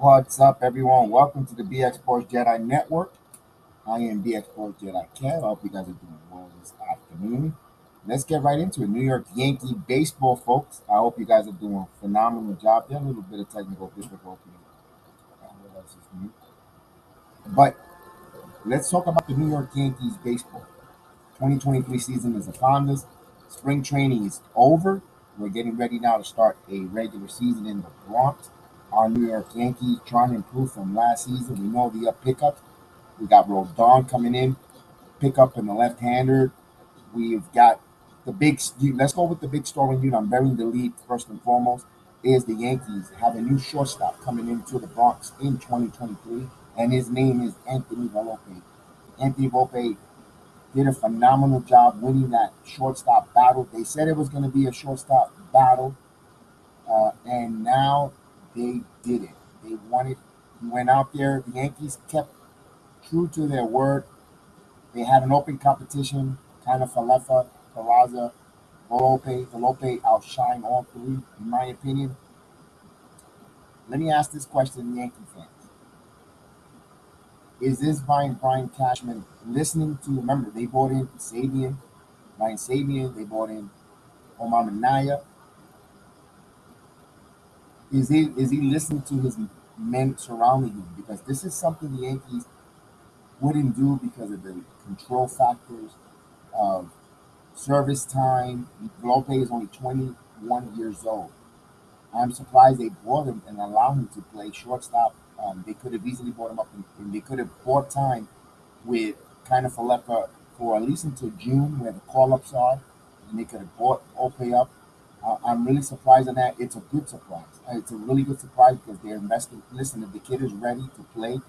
What's up, everyone? Welcome to the BX Sports Jedi Network. I am BX Sports Jedi Kev. I hope you guys are doing well this afternoon. Let's get right into it. New York Yankee baseball, folks. I hope you guys are doing a phenomenal job. There a little bit of technical difficulty. But let's talk about the New York Yankees baseball. 2023 season is upon us. Spring training is over. We're getting ready now to start a regular season in the Bronx. Our New York Yankees trying to improve from last season. We know the up pickups. We got Rodon coming in, pickup in the left-hander. We've got the big. Let's go with the big story. You know, I'm burying the lead first and foremost. Is the Yankees have a new shortstop coming into the Bronx in 2023, and his name is Anthony Volpe. Anthony Volpe did a phenomenal job winning that shortstop battle. They said it was going to be a shortstop battle, uh, and now they did it. They it. He went out there. The Yankees kept true to their word. They had an open competition, Kiner-Falefa, Peraza, Volpe. Volpe outshine all three, in my opinion. Let me ask this question, Yankee fans. Is this Brian Brian Cashman listening to remember they bought in Sabean, Ryan Sabean, they bought in Omar Minaya. Is he is he listening to his men surrounding him? Because this is something the Yankees wouldn't do because of the control factors of service time. Volpe is only 21 years old. I'm surprised they brought him and allowed him to play shortstop. Um, they could have easily brought him up and, and they could have bought time with Kiner-Falefa for at least until June where the call-ups are, and they could have bought Volpe up. Uh, I'm really surprised on that. It's a good surprise. Uh, It's a really good surprise because they're investing. Listen, if the kid is ready to play,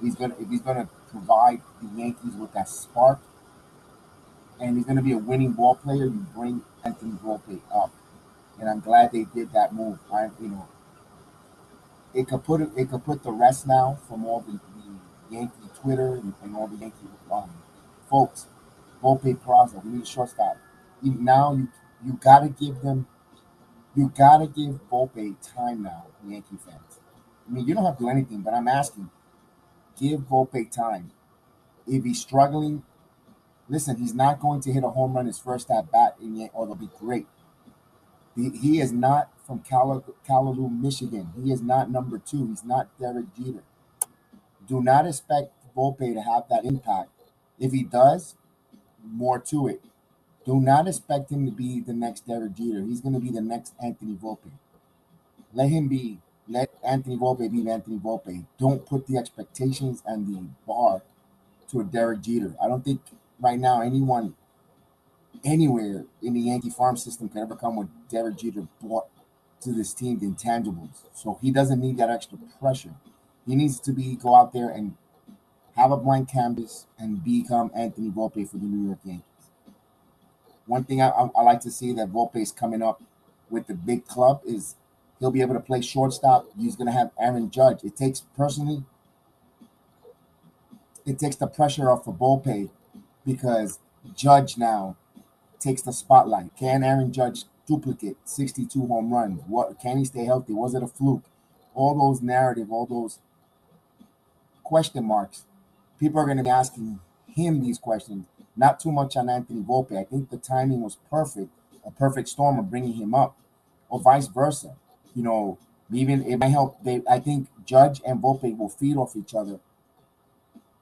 he's gonna if he's gonna provide the Yankees with that spark, and he's gonna be a winning ball player. You bring Anthony Volpe up, and I'm glad they did that move. I you know, it could put it, could put the rest now from all the, the Yankee Twitter and, and all the Yankee um, folks. Volpe Peraza, we need a shortstop. Now you you gotta give them you gotta give Volpe time now, Yankee fans. I mean, you don't have to do anything, but I'm asking, give Volpe time. If he's struggling, listen, he's not going to hit a home run his first at bat, in Yan- or it'll be great. He, he is not from Kalamazoo, Michigan. He is not number two. He's not Derek Jeter. Do not expect Volpe to have that impact. If he does, more to it. Do not expect him to be the next Derek Jeter. He's going to be the next Anthony Volpe. Let him be. Let Anthony Volpe be Anthony Volpe. Don't put the expectations and the bar to a Derek Jeter. I don't think right now anyone anywhere in the Yankee farm system can ever come with Derek Jeter brought to this team the intangibles. So he doesn't need that extra pressure. He needs to be go out there and have a blank canvas and become Anthony Volpe for the New York Yankees. One thing I, I, I like to see that Volpe is coming up with the big club is he'll be able to play shortstop. He's going to have Aaron Judge. It takes personally, it takes the pressure off of Volpe because Judge now takes the spotlight. Can Aaron Judge duplicate 62 home runs? What can he stay healthy? Was it a fluke? All those narrative, all those question marks. People are going to be asking him these questions. Not too much on Anthony Volpe. I think the timing was perfect, a perfect storm of bringing him up, or vice versa. You know, even it might help. They, I think Judge and Volpe will feed off each other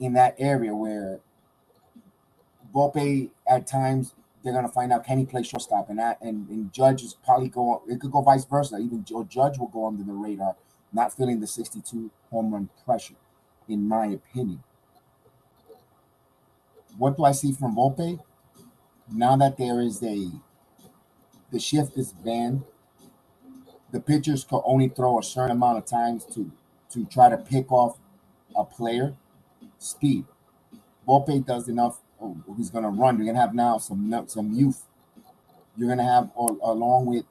in that area where Volpe at times they're gonna find out can he play shortstop, and that and, and Judge is probably go. It could go vice versa. Even Joe Judge will go under the radar, not feeling the 62 home run pressure, in my opinion. What do I see from Volpe? Now that there is a the shift is banned, the pitchers can only throw a certain amount of times to to try to pick off a player. Speed. Volpe does enough. Oh, he's gonna run. You're gonna have now some some youth. You're gonna have al- along with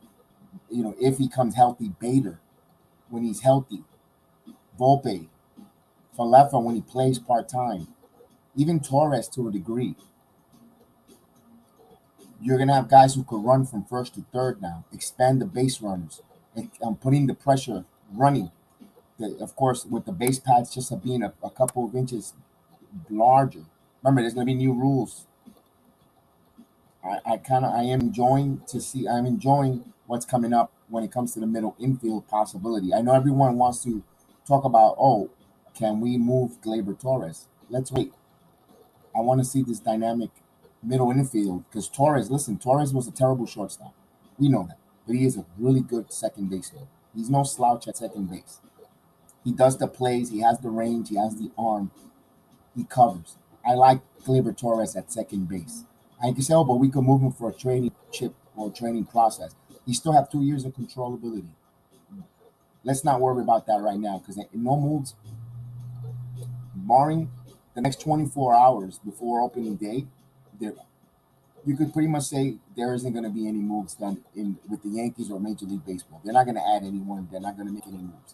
you know if he comes healthy, Bader when he's healthy, Volpe, Falefa when he plays part time, even Torres to a degree. You're gonna have guys who could run from first to third now. Expand the base runners. And I'm putting the pressure running. of course, with the base pads just being a, a couple of inches larger. Remember, there's going to be new rules. I, I kind of I am enjoying to see. I'm enjoying what's coming up when it comes to the middle infield possibility. I know everyone wants to talk about, oh, can we move Gleyber Torres? Let's wait. I want to see this dynamic middle infield because Torres, listen, Torres was a terrible shortstop. We know that. But he is a really good second baseman. He's no slouch at second base. He does the plays, he has the range, he has the arm, he covers. I like Gleyber Torres at second base. I can say, oh, but we could move him for a training chip or training process. He still have two years of controllability. Let's not worry about that right now because no moves, barring the next 24 hours before opening day, there you could pretty much say there isn't going to be any moves done in with the Yankees or Major League Baseball. They're not going to add anyone. They're not going to make any moves.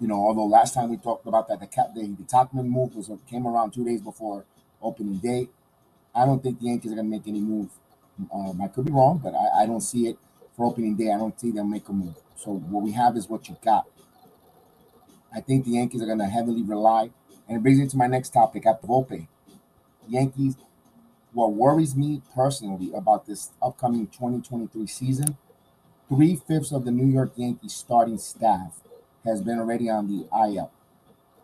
You know, although last time we talked about that, the cap, the, the Tauchman move was came around two days before opening day. I don't think the Yankees are going to make any move. Um, I could be wrong, but I, I don't see it for opening day. I don't see them make a move. So what we have is what you got. I think the Yankees are going to heavily rely, and it brings me to my next topic at the Volpe. Yankees what worries me personally about this upcoming 2023 season, three fifths of the New York Yankees starting staff has been already on the IL.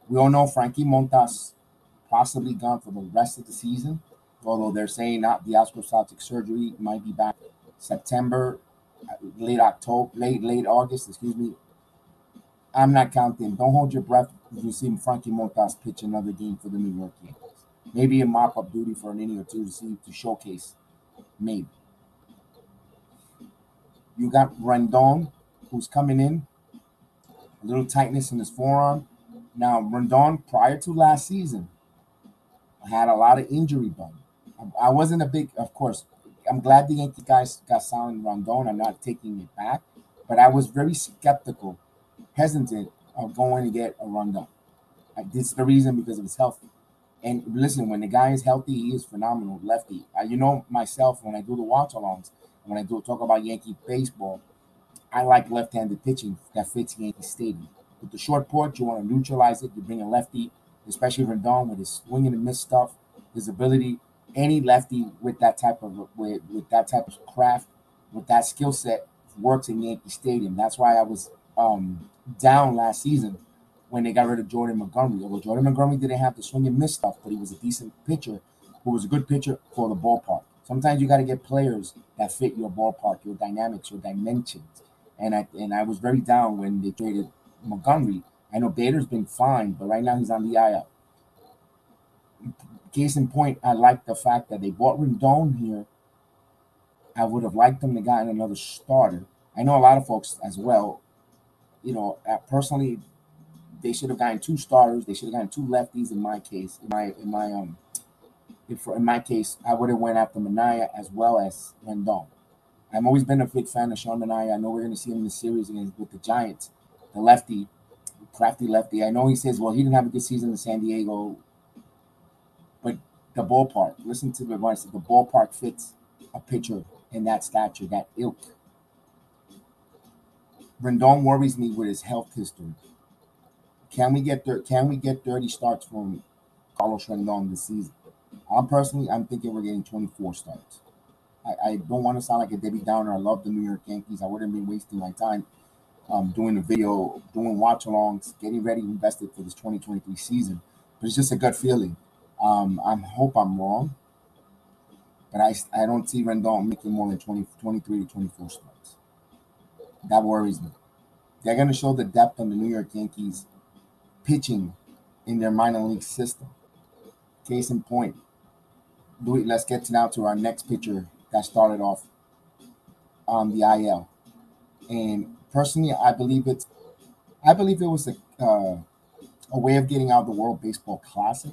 We all know Frankie Montas possibly gone for the rest of the season, although they're saying not the arthroscopic surgery might be back September, late October, late late August, excuse me. I'm not counting. Don't hold your breath if you see Frankie Montas pitch another game for the New York Yankees. Maybe a mop up duty for an inning or two to see to showcase. Maybe. You got Rendon, who's coming in. A little tightness in his forearm. Now, Rendon, prior to last season, had a lot of injury bug. I wasn't a big, of course, I'm glad the Yankee guys got signed Rondon. I'm not taking it back, but I was very skeptical, hesitant of going to get a Rondon. This is the reason because of his health and listen, when the guy is healthy, he is phenomenal. Lefty. Uh, you know myself when I do the watch alongs, when I do talk about Yankee baseball, I like left-handed pitching that fits Yankee Stadium. With the short porch, you want to neutralize it. You bring a lefty, especially Rendon with his swing and miss stuff, his ability. Any lefty with that type of with, with that type of craft, with that skill set, works in Yankee Stadium. That's why I was um, down last season when they got rid of Jordan Montgomery. Although Jordan Montgomery didn't have the swing and miss stuff, but he was a decent pitcher who was a good pitcher for the ballpark. Sometimes you got to get players that fit your ballpark, your dynamics, your dimensions. And I and I was very down when they traded Montgomery. I know Bader's been fine, but right now he's on the IL. Case in point, I like the fact that they bought Rendon here. I would have liked them to gotten another starter. I know a lot of folks as well. You know, personally, they should have gotten two starters. They should have gotten two lefties. In my case, in my in my um, if in my case, I would have went after Manaea as well as Rendon. I've always been a big fan of Sean Manaea. I know we're going to see him in the series against with the Giants, the lefty, crafty lefty. I know he says, well, he didn't have a good season in San Diego, but the ballpark. Listen to the advice. The ballpark fits a pitcher in that stature, that ilk. Rendon worries me with his health history. Can we get there? Can we get 30 starts from Carlos Rendon this season? I'm personally, I'm thinking we're getting 24 starts. I, I don't want to sound like a Debbie Downer. I love the New York Yankees. I wouldn't be wasting my time um, doing a video, doing watch alongs, getting ready, invested for this 2023 season. But it's just a gut feeling. Um, I hope I'm wrong, but I, I don't see Rendon making more than 20, 23 to 24 starts. That worries me. They're going to show the depth on the New York Yankees pitching in their minor league system. Case in point, let's get now to our next pitcher that started off on the IL. And personally, I believe it's, I believe it was a, uh, a way of getting out of the World Baseball Classic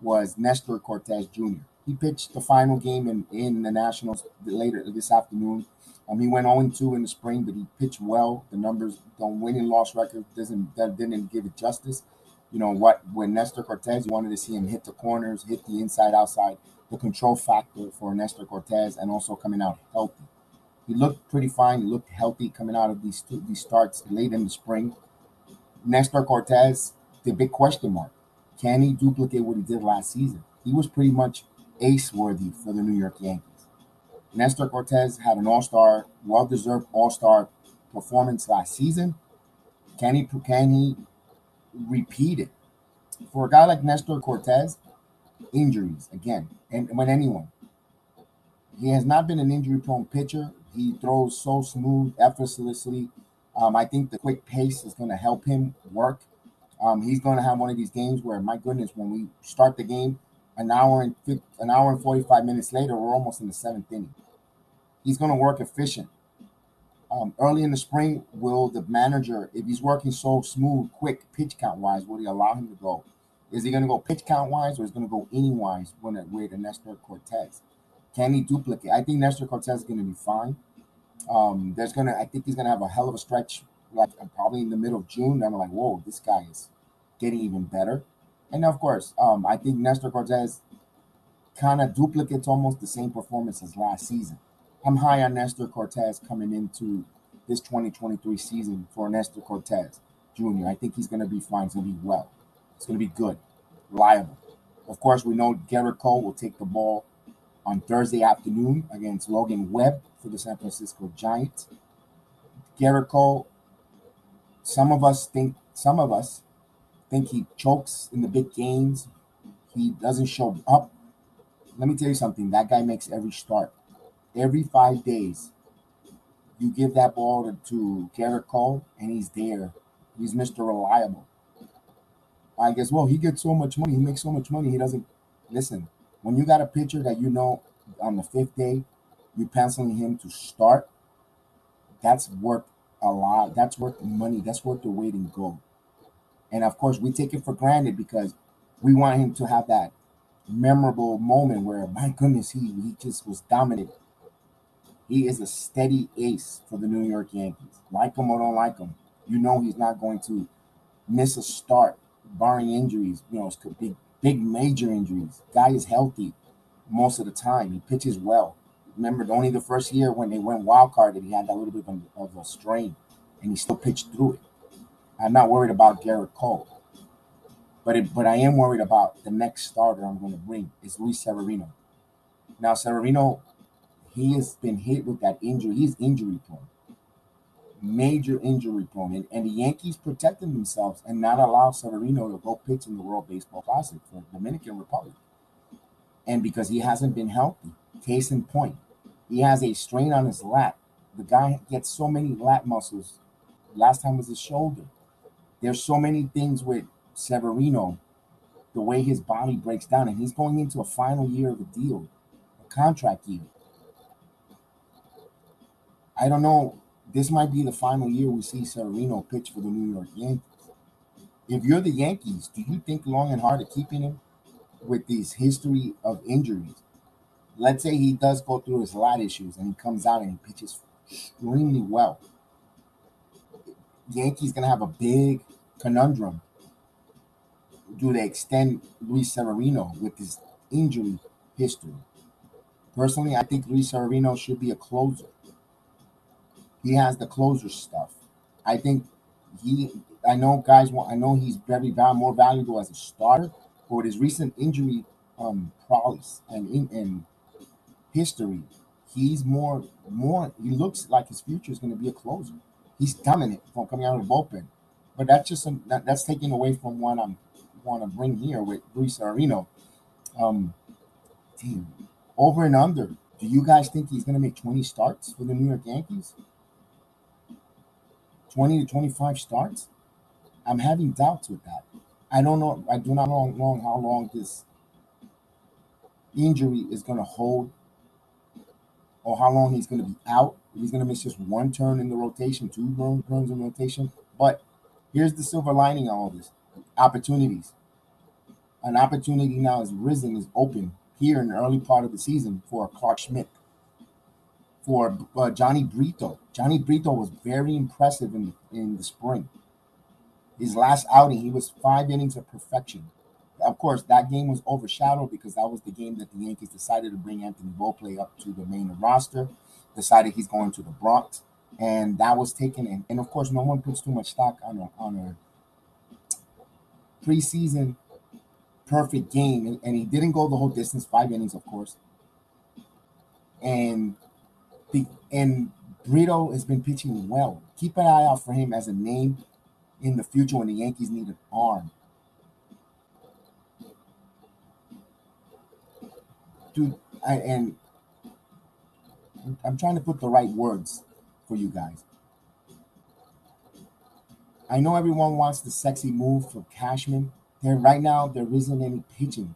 was Nestor Cortes Jr. He pitched the final game in, in the Nationals later this afternoon. Um, he went 0-2 in the spring, but he pitched well. The numbers don't win and loss record doesn't that didn't give it justice. You know what? When Nestor Cortes wanted to see him hit the corners, hit the inside, outside. The control factor for Nestor Cortes, and also coming out healthy. He looked pretty fine. He looked healthy coming out of these two, these starts late in the spring. Nestor Cortes, the big question mark. Can he duplicate what he did last season? He was pretty much ace worthy for the New York Yankees. Nestor Cortes had an all star, well deserved all star performance last season. Can he, can he repeat it? For a guy like Nestor Cortes, injuries again, and when anyone, he has not been an injury prone pitcher. He throws so smooth, effortlessly. Um, I think the quick pace is going to help him work. Um, he's going to have one of these games where, my goodness, when we start the game, an hour and 50, an hour and 45 minutes later, we're almost in the seventh inning. He's going to work efficient. Um, early in the spring, will the manager, if he's working so smooth, quick, pitch count wise, will he allow him to go? Is he going to go pitch count wise or is he going to go inning wise when it with Nestor Cortes? Can he duplicate? I think Nestor Cortes is going to be fine. Um, there's gonna, I think he's gonna have a hell of a stretch, like probably in the middle of June. I'm like, whoa, this guy is getting even better. And of course, um, I think Nestor Cortes kind of duplicates almost the same performance as last season. I'm high on Nestor Cortes coming into this 2023 season for Nestor Cortes Jr. I think he's going to be fine. He's going to be well. It's going to be good, reliable. Of course, we know Gerrit Cole will take the ball on Thursday afternoon against Logan Webb for the San Francisco Giants. Gerrit Cole, some of us think some of us think he chokes in the big games. He doesn't show up. Let me tell you something. That guy makes every start. Every five days, you give that ball to, to Gerrit Cole, and he's there. He's Mr. Reliable. I guess, well, he gets so much money. He makes so much money. He doesn't listen. When you got a pitcher that you know on the fifth day, you're penciling him to start, that's worth a lot. That's worth money. That's worth the wait and go. And of course, we take it for granted because we want him to have that memorable moment where, my goodness, he, he just was dominant. He is a steady ace for the New York Yankees. Like him or don't like him, you know he's not going to miss a start, barring injuries. You know, big, big major injuries. Guy is healthy most of the time. He pitches well. Remember, only the first year when they went wild card that he had that little bit of, of a strain, and he still pitched through it. I'm not worried about Gerrit Cole, but it, but I am worried about the next starter I'm going to bring is Luis Severino. Now Severino, he has been hit with that injury. He's injury prone, major injury prone, and, and the Yankees protected themselves and not allow Severino to go pitch in the World Baseball Classic for Dominican Republic. And because he hasn't been healthy, case in point, he has a strain on his lat. The guy gets so many lat muscles. Last time was his shoulder. There's so many things with Severino, the way his body breaks down, and he's going into a final year of a deal, a contract year. I don't know. This might be the final year we see Severino pitch for the New York Yankees. If you're the Yankees, do you think long and hard of keeping him with this history of injuries? let's say he does go through his lat issues and he comes out and he pitches extremely well. Yankees gonna have a big conundrum. Do they extend Luis Severino with his injury history? Personally, I think Luis Severino should be a closer. He has the closer stuff. I think he. I know guys. Want, I know he's very val- more valuable as a starter, but his recent injury um, prowess and in, and history. He's more more. He looks like his future is going to be a closer. He's dominant from coming out of the bullpen, but that's just that, that's taken away from what I'm want to bring here with Luis Severino. Um, over and under. Do you guys think he's going to make 20 starts for the New York Yankees? 20 to 25 starts? I'm having doubts with that. I don't know. I do not know, know how long this injury is going to hold or how long he's going to be out. He's going to miss just one turn in the rotation, two turns in rotation. But here's the silver lining on all this opportunities. An opportunity now has risen, is open here in the early part of the season for Clarke Schmidt, for uh, Jhony Brito. Jhony Brito was very impressive in, in the spring. His last outing, he was five innings of perfection. Of course, that game was overshadowed because that was the game that the Yankees decided to bring Anthony Volpe up to the main roster, decided he's going to the Bronx, and that was taken. And, and of course, no one puts too much stock on a on a preseason perfect game, and, and he didn't go the whole distance, five innings, of course. And the and Brito has been pitching well. Keep an eye out for him as a name in the future when the Yankees need an arm. I, and I'm trying to put the right words for you guys. I know everyone wants the sexy move for Cashman. There right now there isn't any pitching,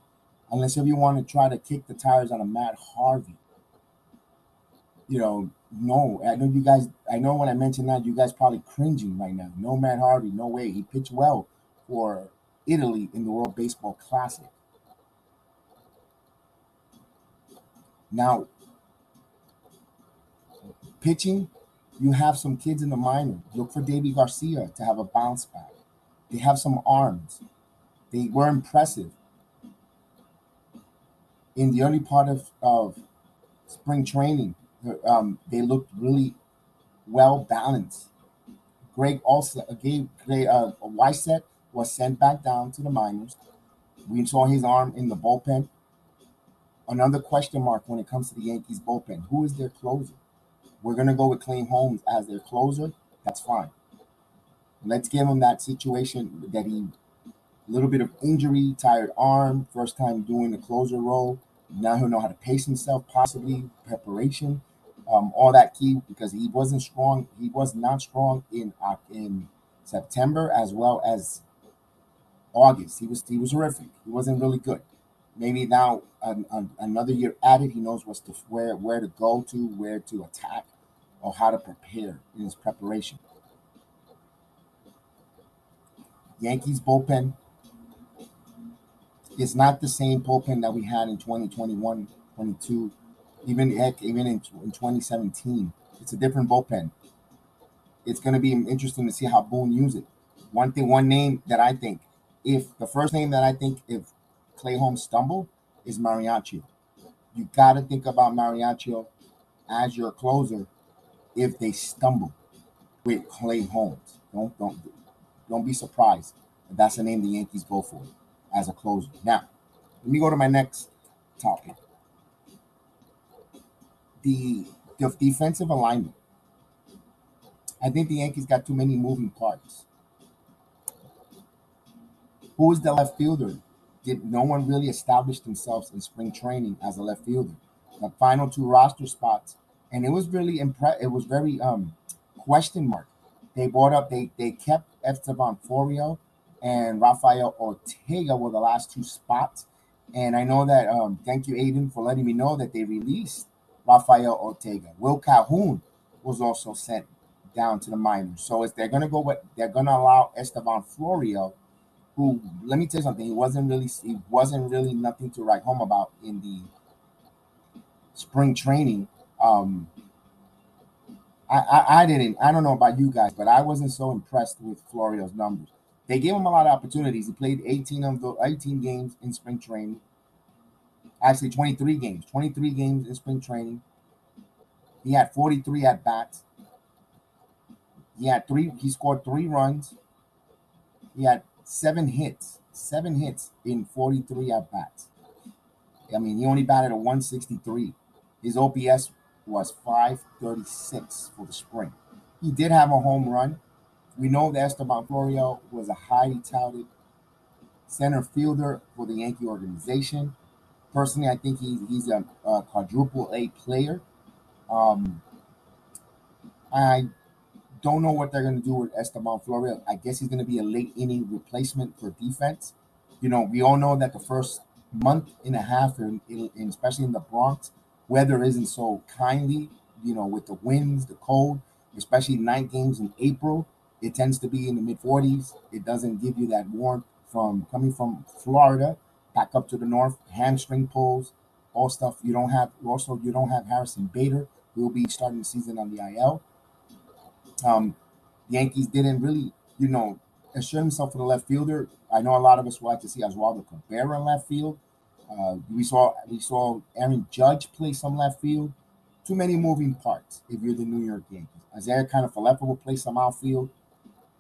unless if you want to try to kick the tires on a Matt Harvey. You know, no, I know you guys. I know when I mentioned that, you guys probably cringing right now. No Matt Harvey, no way. He pitched well for Italy in the World Baseball Classic. Now, pitching, you have some kids in the minor. Look for Deivi Garcia to have a bounce back. They have some arms. They were impressive in the early part of, of spring training. Um, they looked really well balanced. Greg also gave Greg uh, Weissert was sent back down to the minors. We saw his arm in the bullpen. Another question mark when it comes to the Yankees bullpen: Who is their closer? We're gonna go with Clay Holmes as their closer. That's fine. Let's give him that situation that he a little bit of injury, tired arm, first time doing the closer role. Now he'll know how to pace himself, possibly preparation, um, all that key because he wasn't strong. He was not strong in uh, in September as well as August. He was he was horrific. He wasn't really good. Maybe now an, an, another year added, he knows what's to where where to go to, where to attack, or how to prepare in his preparation. Yankees bullpen is not the same bullpen that we had in 2021, 22, even heck, even in, in 2017. It's a different bullpen. It's going to be interesting to see how Boone use it. One thing, one name that I think, if the first name that I think if Clay Holmes stumble is Marinaccio. You got to think about Marinaccio as your closer if they stumble with Clay Holmes. Don't don't don't be surprised that's the name the Yankees go for as a closer. Now, let me go to my next topic. The, the defensive alignment. I think the Yankees got too many moving parts. Who is the left fielder? Did no one really establish themselves in spring training as a left fielder? The final two roster spots, and it was really impre- It was very um question mark. They brought up they they kept Esteban Florial and Rafael Ortega were the last two spots. And I know that, um, thank you, Aiden, for letting me know that they released Rafael Ortega. Will Calhoun was also sent down to the minors. So if they're going to go with, they're to allow Esteban Florial, who, let me tell you something, he wasn't really, he wasn't really nothing to write home about in the spring training. Um, I, I, I didn't, I don't know about you guys, but I wasn't so impressed with Florial's numbers. They gave him a lot of opportunities. He played 18 of the 18 games in spring training. Actually, 23 games. 23 games in spring training. He had 43 at bats. He had three. He scored three runs. He had seven hits. Seven hits in 43 at bats. I mean, he only batted a 163. His OPS was 536 for the spring. He did have a home run we know that Esteban Florial was a highly touted center fielder for the Yankee organization. Personally, I think he's he's a, a quadruple A player. Um, I don't know what they're going to do with Esteban Florial. I guess he's going to be a late inning replacement for defense. You know, we all know that the first month and a half, in, especially in the Bronx, weather isn't so kindly. You know, with the winds, the cold, especially night games in April it tends to be in the mid 40s. It doesn't give you that warmth from coming from Florida back up to the north, hamstring pulls, all stuff. You don't have also you don't have Harrison Bader, will be starting the season on the IL. Um, Yankees didn't really, you know, assure himself for the left fielder. I know a lot of us would like to see Oswaldo Cabrera in left field. Uh, we saw we saw Aaron Judge play some left field. Too many moving parts if you're the New York Yankees. Isiah Kiner-Falefa will play some outfield.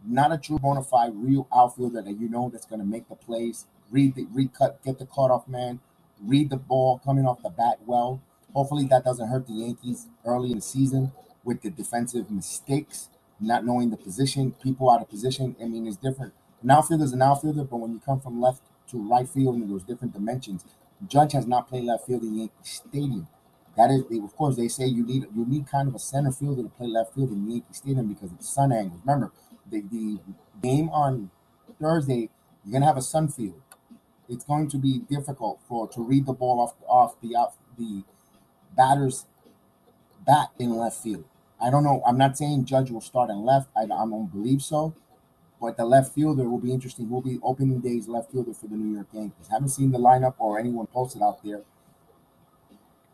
not a true bona fide real outfielder that you know that's going to make the plays, read the recut, get the cutoff man, read the ball coming off the bat well. Hopefully that doesn't hurt the Yankees early in the season with the defensive mistakes, not knowing the position, people out of position. I mean, it's different. An outfielder is an outfielder, but when you come from left to right field in those different dimensions, Judge has not played left field in Yankee Stadium. That is, of course, they say you need you need kind of a center fielder to play left field in Yankee Stadium because of the sun angles. Remember, the, the game on Thursday, you're gonna have a sun field. It's going to be difficult for to read the ball off off the off the batter's bat in left field. I don't know. I'm not saying Judge will start in left. I, I don't believe so. But the left fielder will be interesting. Will be opening days left fielder for the New York Yankees. Haven't seen the lineup or anyone posted out there.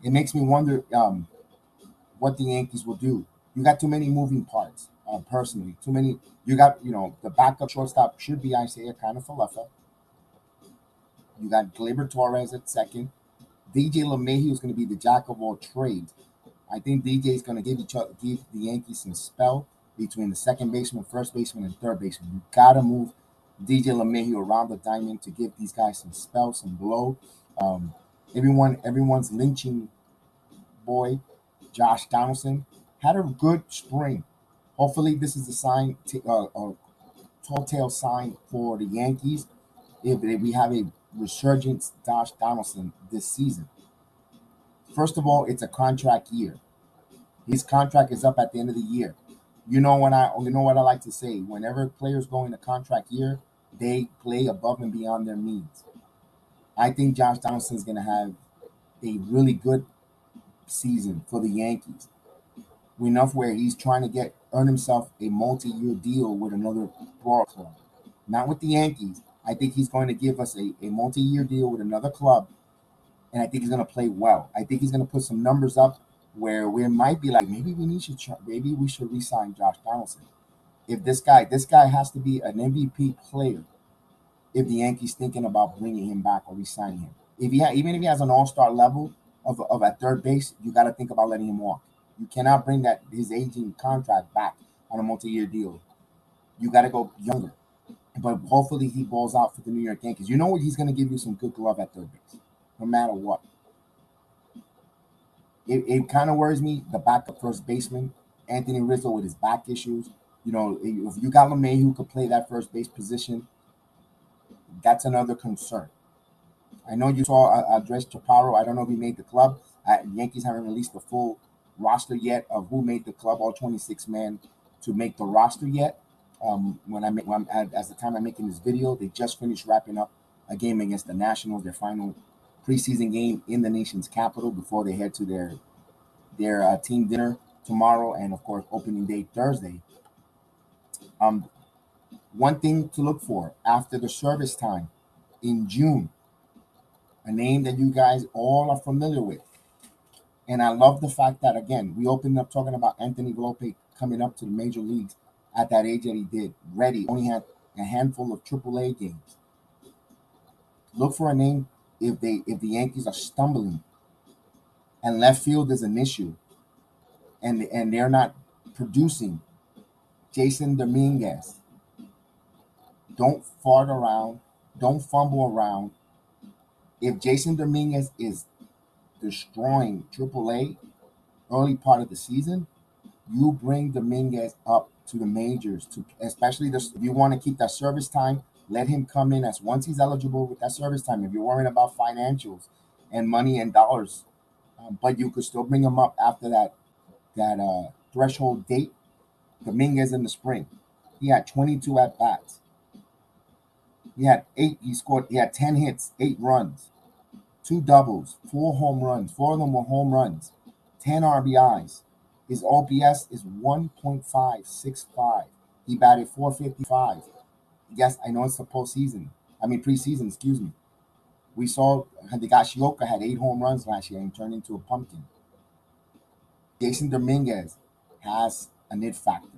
It makes me wonder um, what the Yankees will do. You got too many moving parts. Uh, personally, too many. You got you know the backup shortstop should be Isaiah Isiah Kiner-Falefa. You got Gleyber Torres at second. DJ LeMahieu is going to be the jack of all trades. I think DJ is going to give each other, give the Yankees some spell between the second baseman, first baseman, and third baseman. You got to move DJ LeMahieu around the diamond to give these guys some spell, some blow. Um, everyone, everyone's lynching boy, Josh Donaldson, had a good spring. Hopefully, this is a sign, uh, a telltale sign for the Yankees. If, if we have a resurgence, Josh Donaldson this season. First of all, it's a contract year. His contract is up at the end of the year. You know what I you know what I like to say. Whenever players go into contract year, they play above and beyond their means. I think Josh Donaldson is going to have a really good season for the Yankees. Enough where he's trying to get earn himself a multi-year deal with another ball club, not with the Yankees. I think he's going to give us a, a multi-year deal with another club, and I think he's going to play well. I think he's going to put some numbers up where we might be like, maybe we need to maybe we should resign Josh Donaldson. If this guy, this guy has to be an MVP player. If the Yankees thinking about bringing him back or resigning him, if he ha- even if he has an All Star level of, of at third base, you got to think about letting him walk. You cannot bring that his aging contract back on a multi-year deal. You got to go younger. But hopefully he balls out for the New York Yankees. You know what? He's going to give you some good glove at third base, no matter what. It, it kind of worries me. The backup first baseman, Anthony Rizzo, with his back issues. You know, if you got LeMay who could play that first base position, that's another concern. I know you saw uh, Andres Chaparro. I don't know if he made the club. Uh, Yankees haven't released the full roster yet of who made the club, all 26 men to make the roster yet. Um, when I make, when I'm, as the time I'm making this video, they just finished wrapping up a game against the Nationals, their final preseason game in the nation's capital before they head to their their uh, team dinner tomorrow and of course opening day Thursday. Um, one thing to look for after the service time in June, a name that you guys all are familiar with. And I love the fact that again, we opened up talking about Anthony Volpe coming up to the major leagues at that age that he did. Ready, only had a handful of AAA games. Look for a name if they if the Yankees are stumbling and left field is an issue and and they're not producing. Jasson Dominguez. Don't fart around. Don't fumble around. If Jasson Dominguez is destroying AAA early part of the season, you bring Dominguez up to the majors to especially this if you want to keep that service time, let him come in as once he's eligible with that service time. If you're worrying about financials and money and dollars, um, but you could still bring him up after that that uh, threshold date. Dominguez in the spring, he had 22 at bats. He had eight. He scored. He had 10 hits, eight runs, two doubles, four home runs. Four of them were home runs, 10 RBIs. His OPS is 1.565. He batted 455. Yes, I know it's the postseason. I mean preseason, excuse me. We saw Higashioka had eight home runs last year and turned into a pumpkin. Jasson Dominguez has an it factor.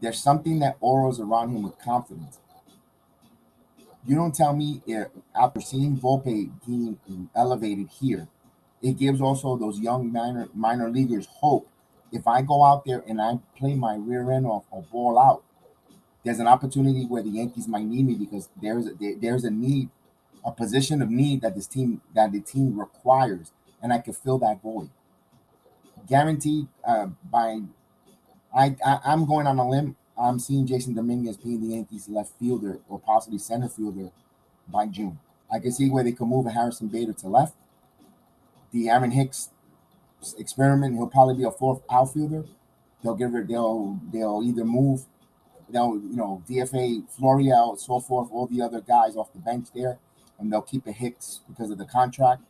There's something that auras around him with confidence. You don't tell me if, after seeing Volpe being elevated here, it gives also those young minor minor leaguers hope. If I go out there and I play my rear end off or ball out, there's an opportunity where the Yankees might need me because there's a, there, there's a need, a position of need that this team that the team requires, and I could fill that void. Guaranteed uh, by, I, I I'm going on a limb. I'm seeing Jasson Dominguez being the Yankees left fielder or possibly center fielder by June. I can see where they could move a Harrison Bader to left. The Aaron Hicks experiment, he'll probably be a fourth outfielder. They'll give it. They'll they'll either move. They'll you know DFA Florial, so forth, all the other guys off the bench there, and they'll keep a Hicks because of the contract.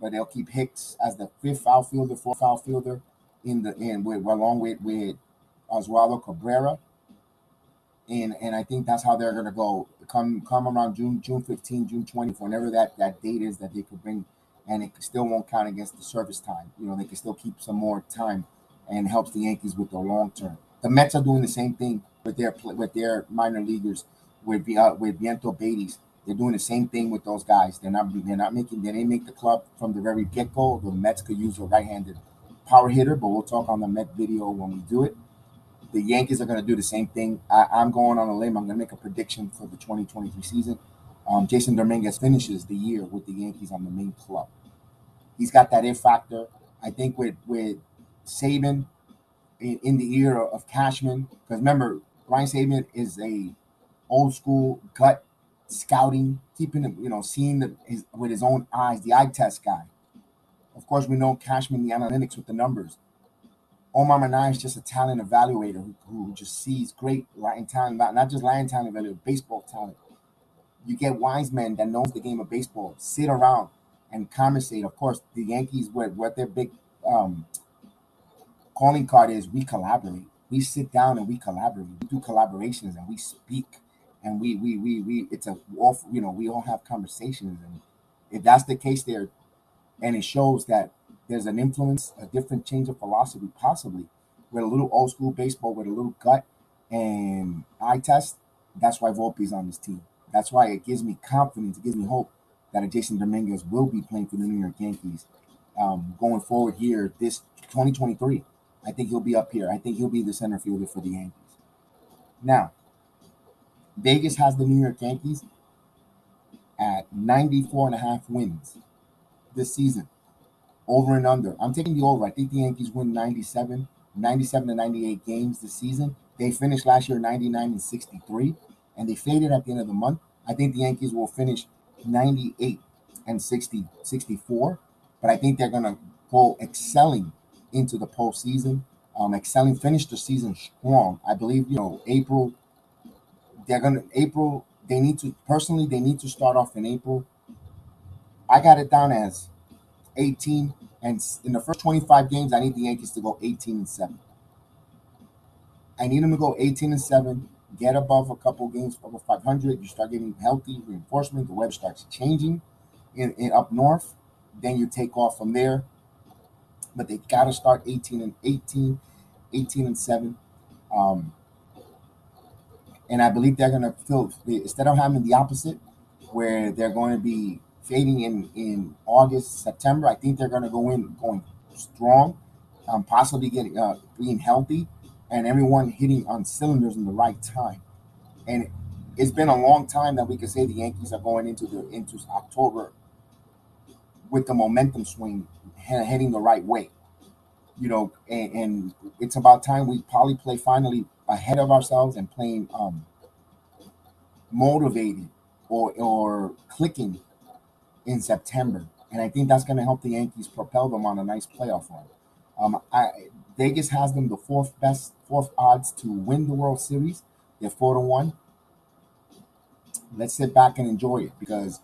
But they'll keep Hicks as the fifth outfielder, fourth outfielder in the in with along with with Oswaldo Cabrera. And and I think that's how they're gonna go. Come come around June June 15, June 20, whenever that that date is that they could bring, and it still won't count against the service time. You know they can still keep some more time, and helps the Yankees with their long term. The Mets are doing the same thing with their with their minor leaguers with uh, with Viento Beatties. They're doing the same thing with those guys. They're not they're not making they didn't make the club from the very get go. The Mets could use a right handed power hitter, but we'll talk on the Met video when we do it. The Yankees are going to do the same thing. I, am going on a limb. I'm going to make a prediction for the 2023 season. Um, Jasson Dominguez finishes the year with the Yankees on the main club. He's got that if factor. I think with with Sabean in, in the era of Cashman, because remember Brian Sabean is a old school gut scouting, keeping him, you know, seeing the, his, with his own eyes, the eye test guy. Of course, we know Cashman, the analytics with the numbers. Omar Minaya is just a talent evaluator who, who just sees great Latin talent, not, not just Latin talent, but baseball talent. You get wise men that knows the game of baseball, sit around and conversate. Of course, the Yankees, what, what their big um, calling card is, we collaborate. We sit down and we collaborate. We do collaborations and we speak and we we we we it's a you know we all have conversations and if that's the case there and it shows that there's an influence, a different change of philosophy, possibly with a little old school baseball, with a little gut and eye test. That's why Volpe's on this team. That's why it gives me confidence, it gives me hope that a Jasson Dominguez will be playing for the New York Yankees um, going forward here this 2023. I think he'll be up here. I think he'll be the center fielder for the Yankees. Now, Vegas has the New York Yankees at 94 and a half wins this season over and under. I'm taking the over. I think the Yankees win 97, 97 to 98 games this season. They finished last year 99 and 63, and they faded at the end of the month. I think the Yankees will finish 98 and 60, 64, but I think they're going to go excelling into the postseason. Um, excelling, finish the season strong. I believe, you know, April, they're to, April, they need to, personally, they need to start off in April. I got it down as 18. And in the first 25 games, I need the Yankees to go 18 and 7. I need them to go 18 and 7, get above a couple games above 500. You start getting healthy reinforcement. The web starts changing in, in up north. Then you take off from there. But they got to start 18 and 18, 18 and 7. Um, and I believe they're going to feel, instead of having the opposite, where they're going to be fading in in August, September. I think they're going to go in going strong, um, possibly getting uh, being healthy, and everyone hitting on cylinders in the right time. And it's been a long time that we could say the Yankees are going into the into October with the momentum swing heading the right way. You know, and, and it's about time we probably play finally ahead of ourselves and playing um, motivated or or clicking in September, and I think that's going to help the Yankees propel them on a nice playoff run. Um, I, Vegas has them the fourth best, fourth odds to win the World Series. They're four to one. Let's sit back and enjoy it because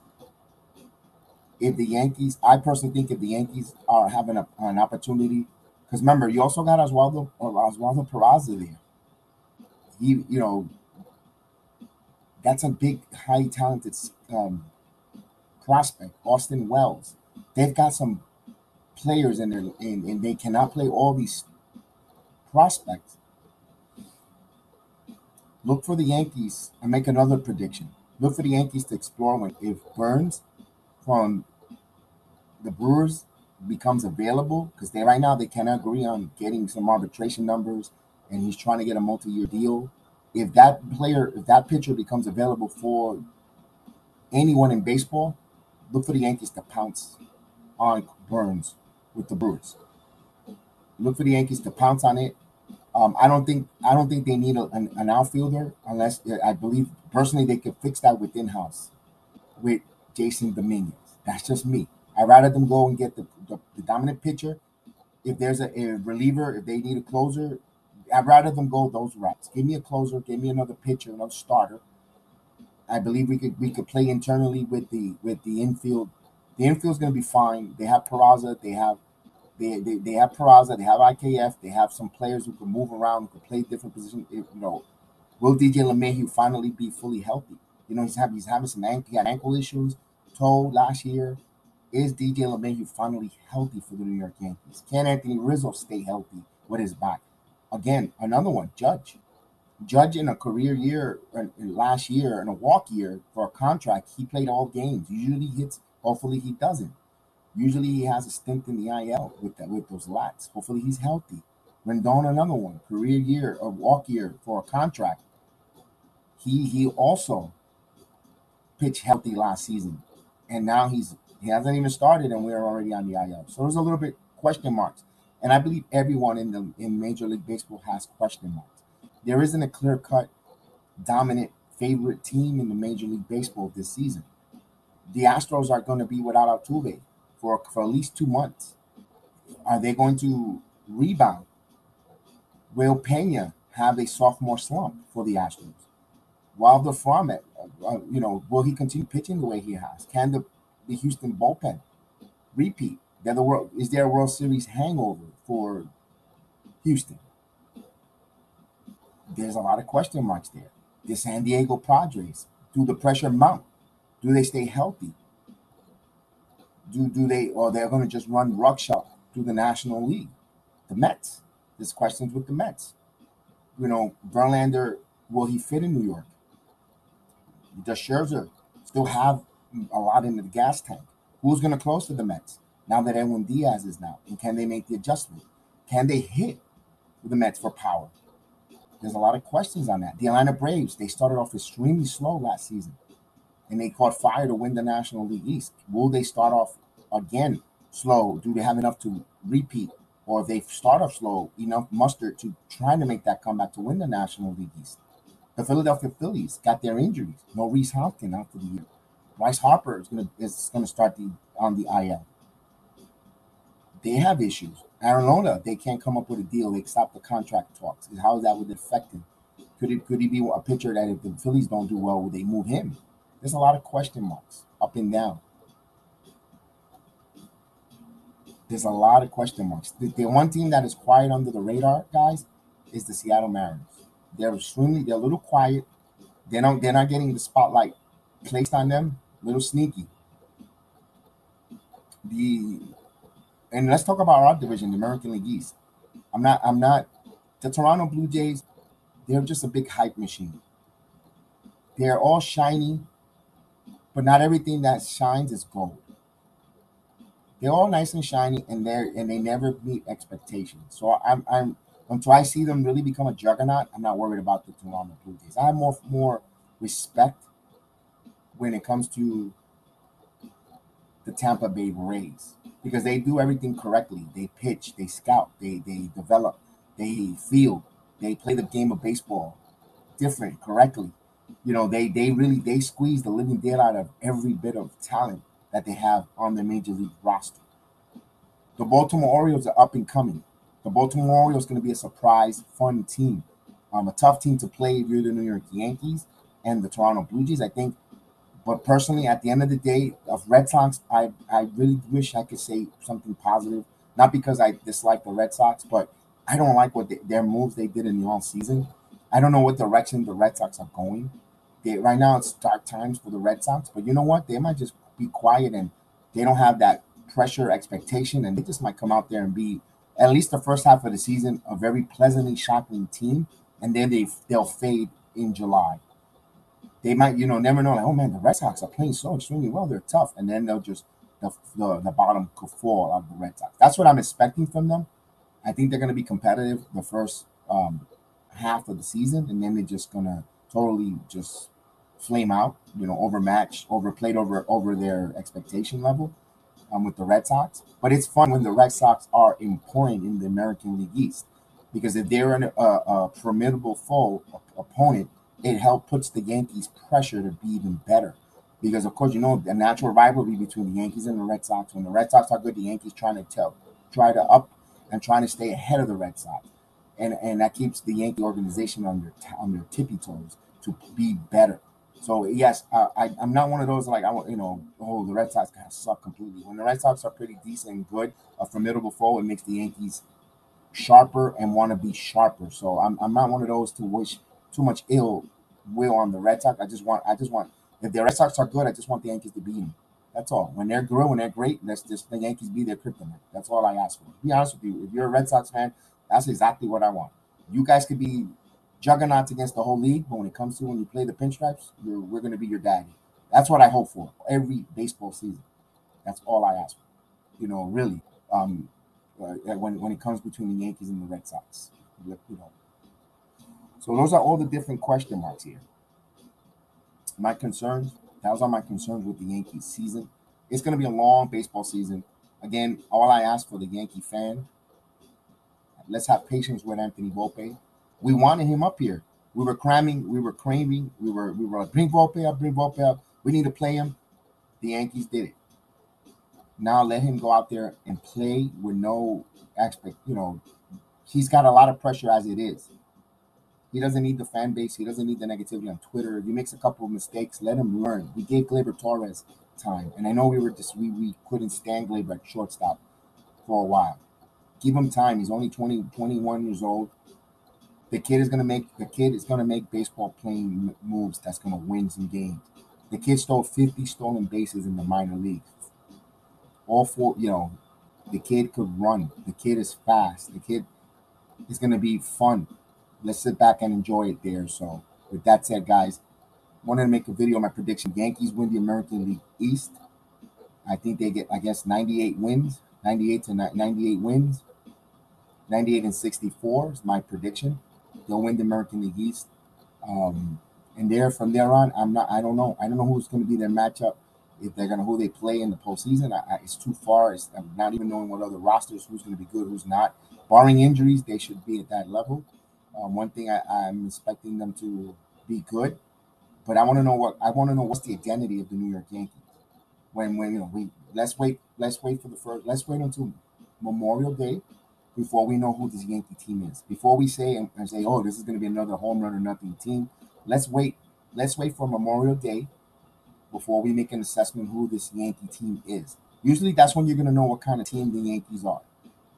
if the Yankees, I personally think if the Yankees are having a, an opportunity, because remember, you also got Oswaldo or Oswaldo Peraza there. He, you know, that's a big, high talented um, prospect, Austin Wells. They've got some players in there, and, and they cannot play all these prospects. Look for the Yankees and make another prediction. Look for the Yankees to explore when if Burnes from the Brewers becomes available because they right now they cannot agree on getting some arbitration numbers, and he's trying to get a multi-year deal. if that player, if that pitcher becomes available for anyone in baseball, look for the Yankees to pounce on Burnes with the Brewers. Look for the Yankees to pounce on it. Um, I don't think I don't think they need a, an, an outfielder unless I believe personally they could fix that within house with Jasson Dominguez. That's just me. I'd rather them go and get the, the, the dominant pitcher. If there's a, a reliever, if they need a closer, I'd rather them go those routes. Give me a closer, give me another pitcher, another starter. I believe we could we could play internally with the with the infield. The infield's going to be fine. They have Peraza, they have they, they, they have Peraza, they have IKF, they have some players who can move around, who can play different positions. You know, will DJ LeMahieu finally be fully healthy? You know, he's having he's having some ankle, he had ankle issues, toe last year. Is DJ LeMahieu finally healthy for the New York Yankees? Can Anthony Rizzo stay healthy with his back? Again, another one, Judge. Judge in a career year, last year, in a walk year for a contract, he played all games. Usually hits. Hopefully he doesn't. Usually he has a stint in the IL with that with those lats. Hopefully he's healthy. Rodon, another one, career year, a walk year for a contract. He he also pitched healthy last season, and now he's he hasn't even started, and we're already on the IL. So there's a little bit question marks, and I believe everyone in the in Major League Baseball has question marks. There isn't a clear cut dominant favorite team in the Major League Baseball this season. The Astros are going to be without Altuve for for at least two months. Are they going to rebound? Will Pena have a sophomore slump for the Astros? Wilder Franmil, uh, you know, will he continue pitching the way he has? Can the the Houston bullpen repeat? They're the world. Is there a World Series hangover for Houston? There's a lot of question marks there. The San Diego Padres, do the pressure mount? Do they stay healthy? Do do they or they're going to just run ruckshot through the National League? The Mets. There's questions with the Mets. You know, Verlander, will he fit in New York? Does Scherzer still have a lot in the gas tank. Who's going to close to the Mets now that Edwin Diaz is now? And can they make the adjustment? Can they hit the Mets for power? There's a lot of questions on that. The Atlanta Braves, they started off extremely slow last season and they caught fire to win the National League East. Will they start off again slow? Do they have enough to repeat? Or if they start off slow, enough mustard to try to make that comeback to win the National League East? The Philadelphia Phillies got their injuries. No Rhys Hoskins after the year. Bryce Harper is gonna is gonna start the on the IL. They have issues. Nola, they can't come up with a deal. They stop the contract talks. How that would affect him? Could it could he be a pitcher that if the Phillies don't do well, would they move him? There's a lot of question marks up and down. There's a lot of question marks. The, the one team that is quiet under the radar, guys, is the Seattle Mariners. They're extremely, they're a little quiet. They don't, they're not getting the spotlight placed on them little sneaky. The and let's talk about our division, the American League East. I'm not. I'm not. The Toronto Blue Jays, they're just a big hype machine. They're all shiny, but not everything that shines is gold. They're all nice and shiny, and they're and they never meet expectations. So I'm I'm until I see them really become a juggernaut, I'm not worried about the Toronto Blue Jays. I have more more respect when it comes to the Tampa Bay Rays because they do everything correctly. They pitch, they scout, they they develop, they field, they play the game of baseball different, correctly. You know, they they really they squeeze the living deal out of every bit of talent that they have on their major league roster. The Baltimore Orioles are up and coming. The Baltimore Orioles going to be a surprise, fun team. Um, a tough team to play if you're the New York Yankees and the Toronto Blue Jays. I think but personally, at the end of the day, of Red Sox, I I really wish I could say something positive. Not because I dislike the Red Sox, but I don't like what they, their moves they did in the all season. I don't know what direction the Red Sox are going. They, right now, it's dark times for the Red Sox, but you know what? They might just be quiet and they don't have that pressure expectation, and they just might come out there and be at least the first half of the season a very pleasantly shocking team, and then they they'll fade in July they might, you know, never know. Like, oh man, the Red Sox are playing so extremely well. They're tough, and then they'll just the the, the bottom could fall of the Red Sox. That's what I'm expecting from them. I think they're going to be competitive the first um, half of the season, and then they're just gonna totally just flame out, you know, overmatched, overplayed over over their expectation level um, with the Red Sox. But it's fun when the Red Sox are important in the American League East because if they're an, a, a formidable foe opponent, it helps puts the Yankees pressure to be even better. Because of course, you know the natural rivalry between the Yankees and the Red Sox. When the Red Sox are good, the Yankees trying to tell, try to up and trying to stay ahead of the Red Sox, and and that keeps the Yankee organization on their on their tippy toes to be better. So yes, uh, I, I'm not one of those like I you know oh the Red Sox kind of suck completely. When the Red Sox are pretty decent and good, a formidable foe, it makes the Yankees sharper and want to be sharper. So I'm, I'm not one of those to wish too much ill will on the Red Sox. I just want I just want if the Red Sox are good, I just want the Yankees to beat them. That's all. When they're good, when they're great, let's just the Yankees be their kryptonite. That's all I ask for. Be honest with you, if you're a Red Sox fan, that's exactly what I want. You guys could be juggernauts against the whole league, but when it comes to when you play the pinstripes, we're going to be your daddy. That's what I hope for every baseball season. That's all I ask for. You know, really. Um, uh, when when it comes between the Yankees and the Red Sox, you know. So those are all the different question marks here. My concerns. Those are my concerns with the Yankees season. It's going to be a long baseball season. Again, all I ask for the Yankee fan, let's have patience with Anthony Volpe. We wanted him up here. We were cramming, we were craving, we were we were like, bring Volpe up, bring Volpe up. We need to play him. The Yankees did it. Now let him go out there and play with no expect. You know, he's got a lot of pressure as it is. He doesn't need the fan base. He doesn't need the negativity on Twitter. If he makes a couple of mistakes, let him learn. We gave Gleyber Torres time, and I know we were just we, we couldn't stand Gleyber at shortstop for a while. Give him time. He's only 20, 21 years old. The kid is gonna make the kid is gonna make baseball playing moves that's gonna win some games. The kid stole 50 stolen bases in the minor leagues. All four, you know, the kid could run. The kid is fast. The kid is gonna be fun let's sit back and enjoy it there. So, with that said, guys, wanted to make a video on my prediction. Yankees win the American League East. I think they get, I guess, 98 wins, 98 to 98 wins, 98 and 64 is my prediction. They'll win the American League East. Um, and there, from there on, I'm not. I don't know. I don't know who's going to be their matchup. If they're going to who they play in the postseason, I, I, it's too far. It's, I'm not even knowing what other rosters, who's going to be good, who's not. Barring injuries, they should be at that level. Um, one thing I, I'm expecting them to be good, but I want to know what I want to know what's the identity of the New York Yankees. When when you know we let's wait let's wait for the first let's wait until Memorial Day before we know who this Yankee team is. Before we say and, and say, oh, this is going to be another home run or nothing team. Let's wait. Let's wait for Memorial Day before we make an assessment who this Yankee team is. Usually, that's when you're going to know what kind of team the Yankees are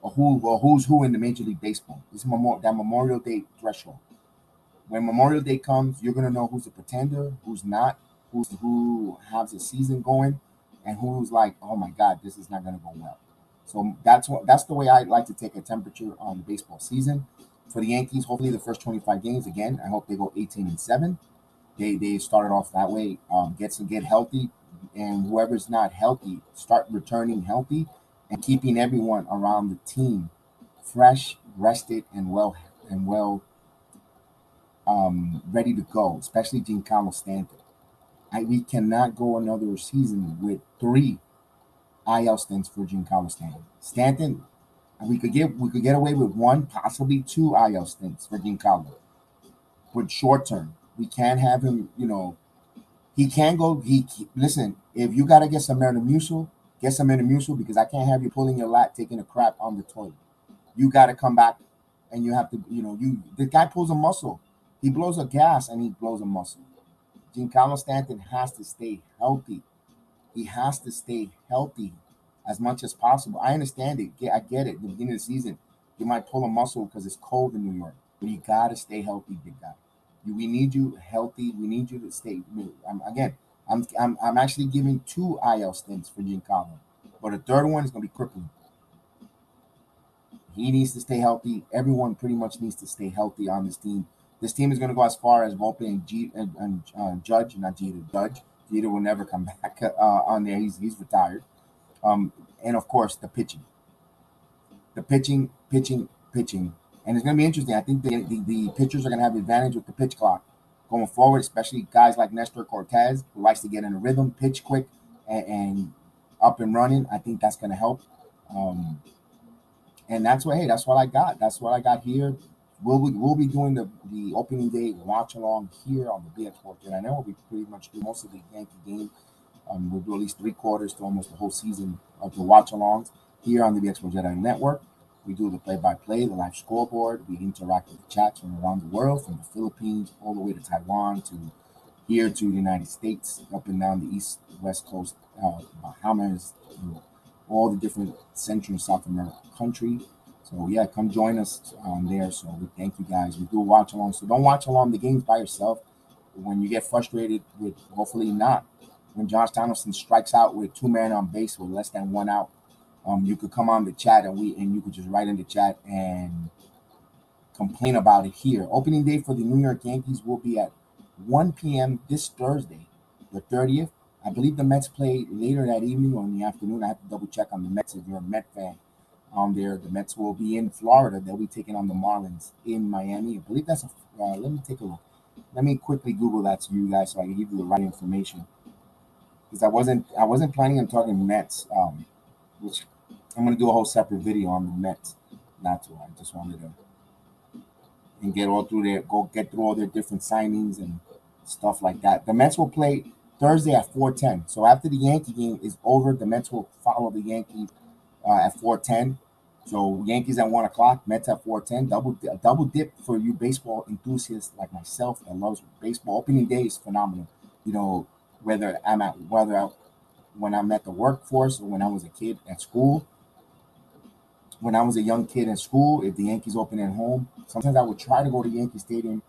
or who or who's who in the Major League Baseball. It's memorial that Memorial Day threshold. When Memorial Day comes, you're gonna know who's a pretender, who's not, who's who has a season going, and who's like, oh my God, this is not gonna go well. So that's what that's the way I like to take a temperature on the baseball season. For the Yankees, hopefully the first 25 games again. I hope they go 18 and seven. They they started off that way. Um, get some get healthy, and whoever's not healthy, start returning healthy and keeping everyone around the team fresh, rested, and well and well um, ready to go, especially Giancarlo Stanton. I, we cannot go another season with three IL stints for Giancarlo Stanton. Stanton, we could get we could get away with one, possibly two IL stints for Giancarlo. But short term, we can't have him. You know, he can go. He listen. If you got to get some Metamucil, Get some Metamucil because I can't have you pulling your lat taking a crap on the toilet. You got to come back and you have to, you know, you the guy pulls a muscle. He blows a gas and he blows a muscle. Giancarlo Stanton has to stay healthy. He has to stay healthy as much as possible. I understand it. I get it. The beginning of the season, you might pull a muscle because it's cold in New York, but you got to stay healthy, big guy. We need you healthy. We need you to stay. Again, I'm, I'm, I'm actually giving two IL stints for Giancarlo, but the third one is going to be crippling. He needs to stay healthy. Everyone pretty much needs to stay healthy on this team. This team is going to go as far as Volpe and, G, and, and uh, Judge, not Jeter, Judge. Jeter will never come back uh, on there. He's he's retired. Um, and of course the pitching. The pitching, pitching, pitching and it's going to be interesting. I think the, the, the pitchers are going to have advantage with the pitch clock going forward, especially guys like Nestor Cortes, who likes to get in a rhythm, pitch quick, and, and up and running. I think that's going to help. Um, and that's what hey, that's what I got. That's what I got here. We'll be, we'll be doing the, the opening day watch along here on the BX Sports I know we pretty much do most of the Yankee game. Um, we'll do at least three quarters to almost the whole season of the watch alongs here on the BX Jedi Network. We do the play by play, the live scoreboard. We interact with the chats from around the world, from the Philippines all the way to Taiwan to here to the United States, up and down the east, west coast, uh, Bahamas, you know, all the different Central and South American countries. So yeah, come join us um, there. So we thank you guys. We do watch along. So don't watch along the games by yourself. When you get frustrated with, hopefully not, when Josh Donaldson strikes out with two men on base with less than one out, um, you could come on the chat and we and you could just write in the chat and complain about it here. Opening day for the New York Yankees will be at 1 p.m. this Thursday, the 30th. I believe the Mets play later that evening or in the afternoon. I have to double check on the Mets if you're a Met fan. Um, there, the Mets will be in Florida. They'll be taking on the Marlins in Miami. I believe that's a. Uh, let me take a look. Let me quickly Google that to you guys so I can give you the right information. Because I wasn't, I wasn't planning on talking Mets, um, which I'm gonna do a whole separate video on the Mets. Not to. I just wanted to and get all through their go get through all their different signings and stuff like that. The Mets will play Thursday at 4:10. So after the Yankee game is over, the Mets will follow the Yankees uh, at 4:10. So Yankees at one o'clock, Mets at 4:10. Double double dip for you baseball enthusiasts like myself that loves baseball. Opening day is phenomenal. You know whether I'm at whether I, when I'm at the workforce or when I was a kid at school. When I was a young kid in school, if the Yankees open at home, sometimes I would try to go to Yankee Stadium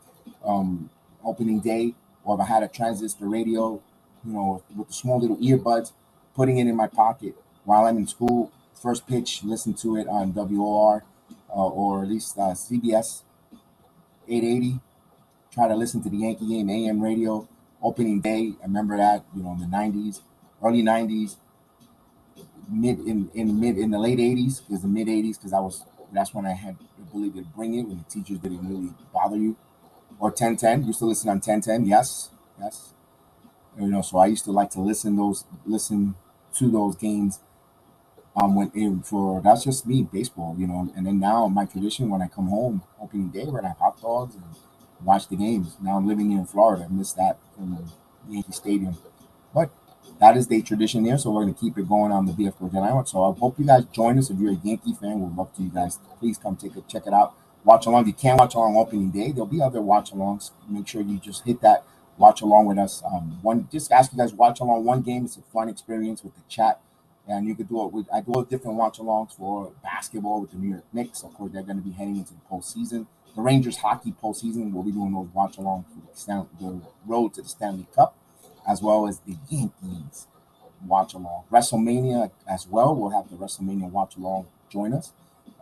um, opening day, or if I had a transistor radio, you know, with the small little earbuds, putting it in my pocket while I'm in school. First pitch, listen to it on WOR uh, or at least uh, CBS 880. Try to listen to the Yankee game, AM radio, opening day. I remember that, you know, in the 90s, early 90s, mid in, in mid in the late 80s, because the mid 80s, because I was that's when I had the ability to bring it when the teachers didn't really bother you. Or 1010, used to listen on 1010, yes, yes. You know, so I used to like to listen those listen to those games um when in for that's just me baseball you know and then now my tradition when i come home opening day we're gonna have hot dogs and watch the games now i'm living in florida i miss that from yankee stadium that is the tradition there so we're gonna keep it going on the bf Island. so i hope you guys join us. If you're a yankee fan we'd love to you guys please come take a check it out. Watch along. If you can't watch along opening day. There'll be other watch alongs make sure you just hit that watch along with us um one just ask you guys watch along one game. It's a fun experience with the chat. And you could do it with I do different watch alongs for basketball with the New York Knicks. Of course, they're going to be heading into the postseason. The Rangers hockey postseason, we'll be doing those watch alongs for the, the road to the Stanley Cup, as well as the Yankees watch along. WrestleMania as well. We'll have the WrestleMania watch along join us.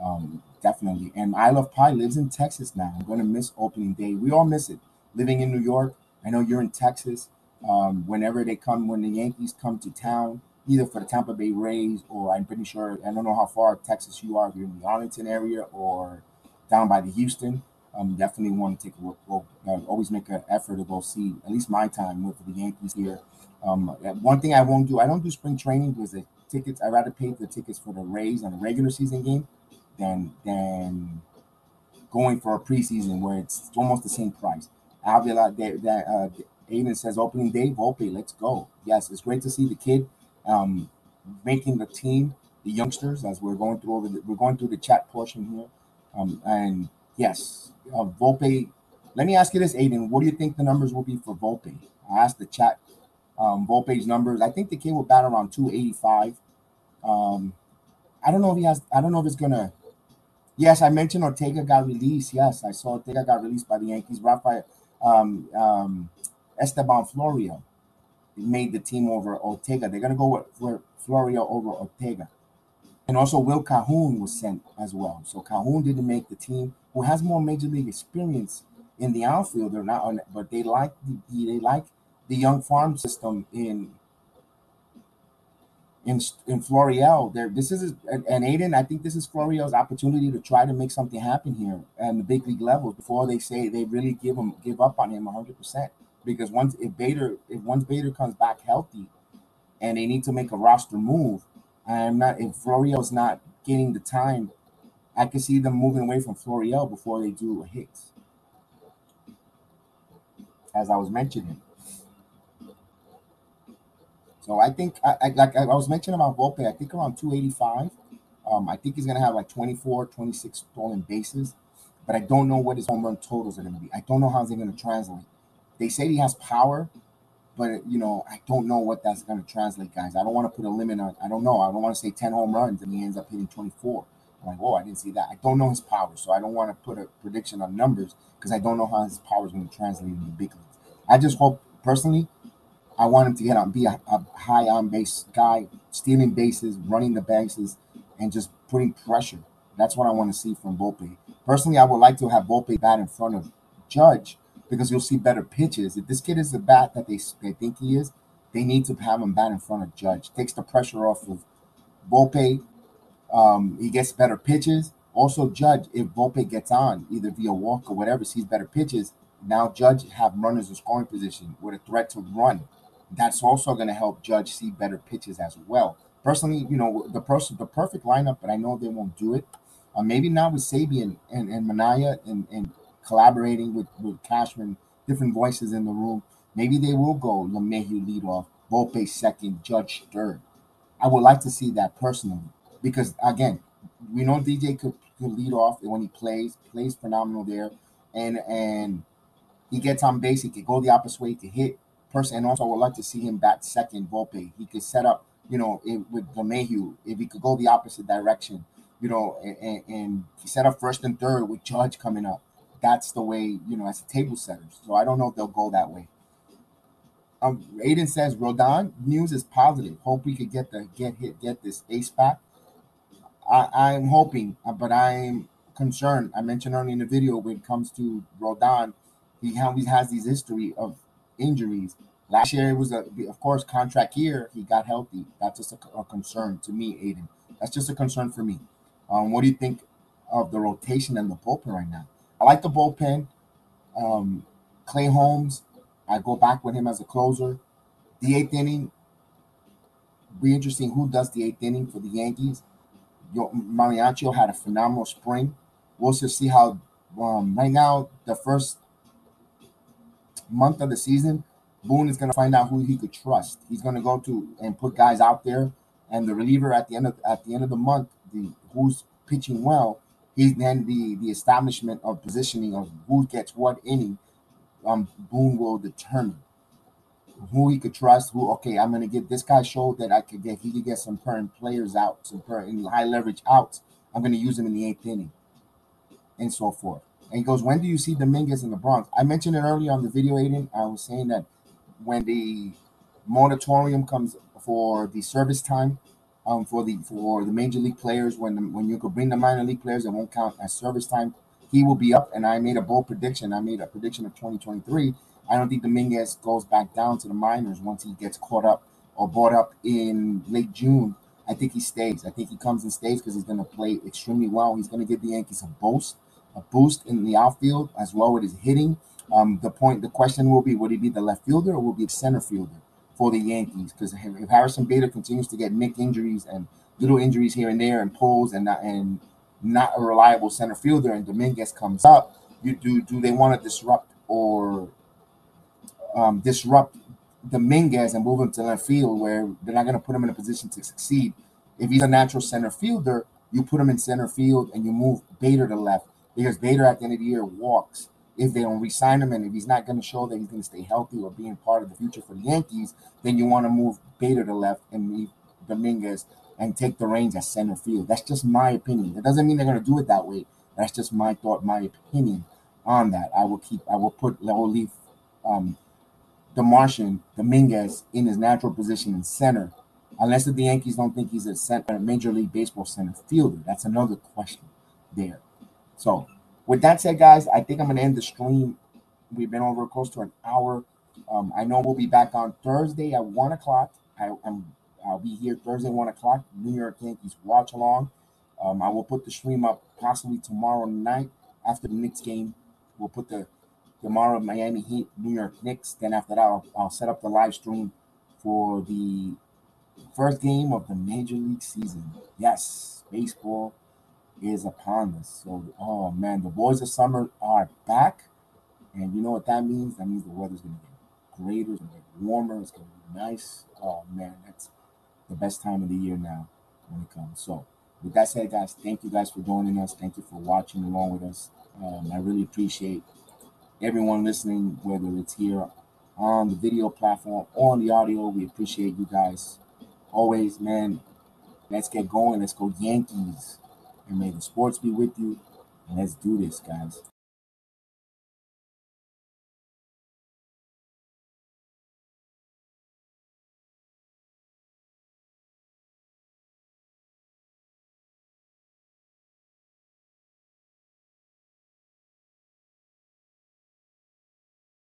Um, definitely. And I Love Pie lives in Texas now. I'm going to miss opening day. We all miss it. Living in New York, I know you're in Texas. Um, whenever they come, when the Yankees come to town, either for the Tampa Bay Rays or I'm pretty sure I don't know how far Texas you are. If you're in the Arlington area or down by the Houston, um, definitely want to take a look. Well, uh, always make an effort to go see at least my time with the Yankees here. Um, one thing I won't do, I don't do spring training because the tickets. I rather pay for the tickets for the Rays on a regular season game than than going for a preseason where it's almost the same price. Avila, that, that uh, Aiden says opening day, Volpe, let's go. Yes, it's great to see the kid um, making the team, the youngsters, as we're going through over the, we're going through the chat portion here. Um, and yes, uh, Volpe. Let me ask you this, Aiden. What do you think the numbers will be for Volpe? I asked the chat um, Volpe's numbers. I think the kid will bat around 285. Um, I don't know if he has. I don't know if it's gonna. Yes, I mentioned Ortega got released. Yes, I saw Ortega got released by the Yankees. Rafael um, um, Estevan Florial made the team over Ortega. They're gonna go with, with Florial over Ortega. And also Will Calhoun was sent as well. So Calhoun didn't make the team, who has more major league experience in the outfield. They're not on, but they like the they like the young farm system in in in Florial. There, this is and, Aiden. I think this is Florial's opportunity to try to make something happen here at the big league levels before they say they really give him give up on him 100. percent Because once if Bader if once Bader comes back healthy, and they need to make a roster move, I'm not if Florial's not getting the time. I can see them moving away from Florial before they do a hit. As I was mentioning. So I think, I, I like I was mentioning about Volpe, I think around 285. Um, I think he's going to have like 24, 26 stolen bases, but I don't know what his home run totals are going to be. I don't know how they're going to translate. They say he has power, but you know, I don't know what that's going to translate, guys. I don't want to put a limit on. I don't know. I don't want to say 10 home runs and he ends up hitting 24. I'm like, oh, I didn't see that. I don't know his power, so I don't want to put a prediction on numbers because I don't know how his power is going to translate in big leagues. I just hope personally I want him to get on, be a, a high on base guy, stealing bases, running the bases, and just putting pressure. That's what I want to see from Volpe. Personally, I would like to have Volpe bat in front of Judge because you'll see better pitches. If this kid is the bat that they, they think he is, they need to have him bat in front of Judge. Takes the pressure off of Volpe. Um, he gets better pitches. Also, Judge, if Volpe gets on, either via walk or whatever, sees better pitches, now Judge have runners in scoring position with a threat to run that's also going to help Judge see better pitches as well. Personally, you know, the person, the perfect lineup, but I know they won't do it. Uh, maybe not with Sabean and, and Manaea and, and collaborating with, with Cashman, different voices in the room, maybe they will go LeMahieu lead off, Volpe second, Judge third. I would like to see that personally because, again, we know DJ could, could lead off when he plays, plays phenomenal there. And and he gets on base, he could go the opposite way to hit person, and also I would like to see him bat second Volpe. He could set up, you know, it, with LeMahieu, if he could go the opposite direction, you know, and, and he set up first and third with Judge coming up. That's the way, you know, as a table setter. So I don't know if they'll go that way. Um, Aiden says Rodon news is positive. Hope we could get the get hit get this ace back. I, I'm hoping, uh, but I'm concerned. I mentioned earlier in the video when it comes to Rodon, he always has these history of injuries. Last year it was a, of course, contract year. He got healthy. That's just a, a concern to me, Aiden. That's just a concern for me. Um, what do you think of the rotation and the bullpen right now? I like the bullpen. Um, Clay Holmes, I go back with him as a closer. The eighth inning, be interesting who does the eighth inning for the Yankees. Marinaccio had a phenomenal spring. We'll just see how. Um, right now, the first month of the season, Boone is going to find out who he could trust. He's going to go to and put guys out there, and the reliever at the end of at the end of the month, the who's pitching well, he's then the the establishment of positioning of who gets what inning. Um, Boone will determine who he could trust. Who okay, I'm to get this guy showed that I could get. He could get some current players out, some current high leverage outs. I'm to use him in the eighth inning, and so forth. And he goes, When do you see Dominguez in the Bronx? I mentioned it earlier on the video, Aiden. I was saying that when the moratorium comes for the service time um, for the for the major league players, when the, when you could bring the minor league players, it won't count as service time. He will be up, and I made a bold prediction. I made a prediction of 2023. I don't think Dominguez goes back down to the minors once he gets caught up or brought up in late June. I think he stays. I think he comes and stays because he's going to play extremely well. He's going to give the Yankees a boost a boost in the outfield as well with his hitting. Um, the point, the question will be: Would he be the left fielder or will he be center fielder for the Yankees? Because if Harrison Bader continues to get nick injuries and little injuries here and there and pulls and not, and not a reliable center fielder, and Dominguez comes up, you do do they want to disrupt or um, disrupt Dominguez and move him to left field where they're not going to put him in a position to succeed? If he's a natural center fielder, you put him in center field and you move Bader to left because Bader at the end of the year walks if they don't re-sign him and if he's not going to show that he's going to stay healthy or being part of the future for the Yankees, then you want to move Bader to left and leave Dominguez and take the reins at center field. That's just my opinion. It doesn't mean they're going to do it that way. That's just my thought, my opinion on that. I will keep, I will put, I will leave um, the Martian Dominguez in his natural position in center, unless the Yankees don't think he's a center, Major League Baseball center fielder. That's another question there. So, with that said, guys, I think I'm going to end the stream. We've been over close to an hour. Um, I know we'll be back on Thursday at one o'clock. I, am I'll be here Thursday, one o'clock. New York Yankees watch along. Um, I will put the stream up possibly tomorrow night after the Knicks game. We'll put the tomorrow Miami Heat, New York Knicks. Then after that, I'll, I'll set up the live stream for the first game of the Major League season. Yes, baseball is upon us. So, oh man, the boys of summer are back, and you know what that means? That means the weather's gonna get greater, it's gonna get warmer, it's gonna be nice. Oh man, that's the best time of the year now when it comes. So, with that said, guys, thank you guys for joining us. Thank you for watching along with us. Um, I really appreciate everyone listening, whether it's here on the video platform or on the audio. We appreciate you guys. Always, man, let's get going. Let's go Yankees. And may the sports be with you. And let's do this, guys.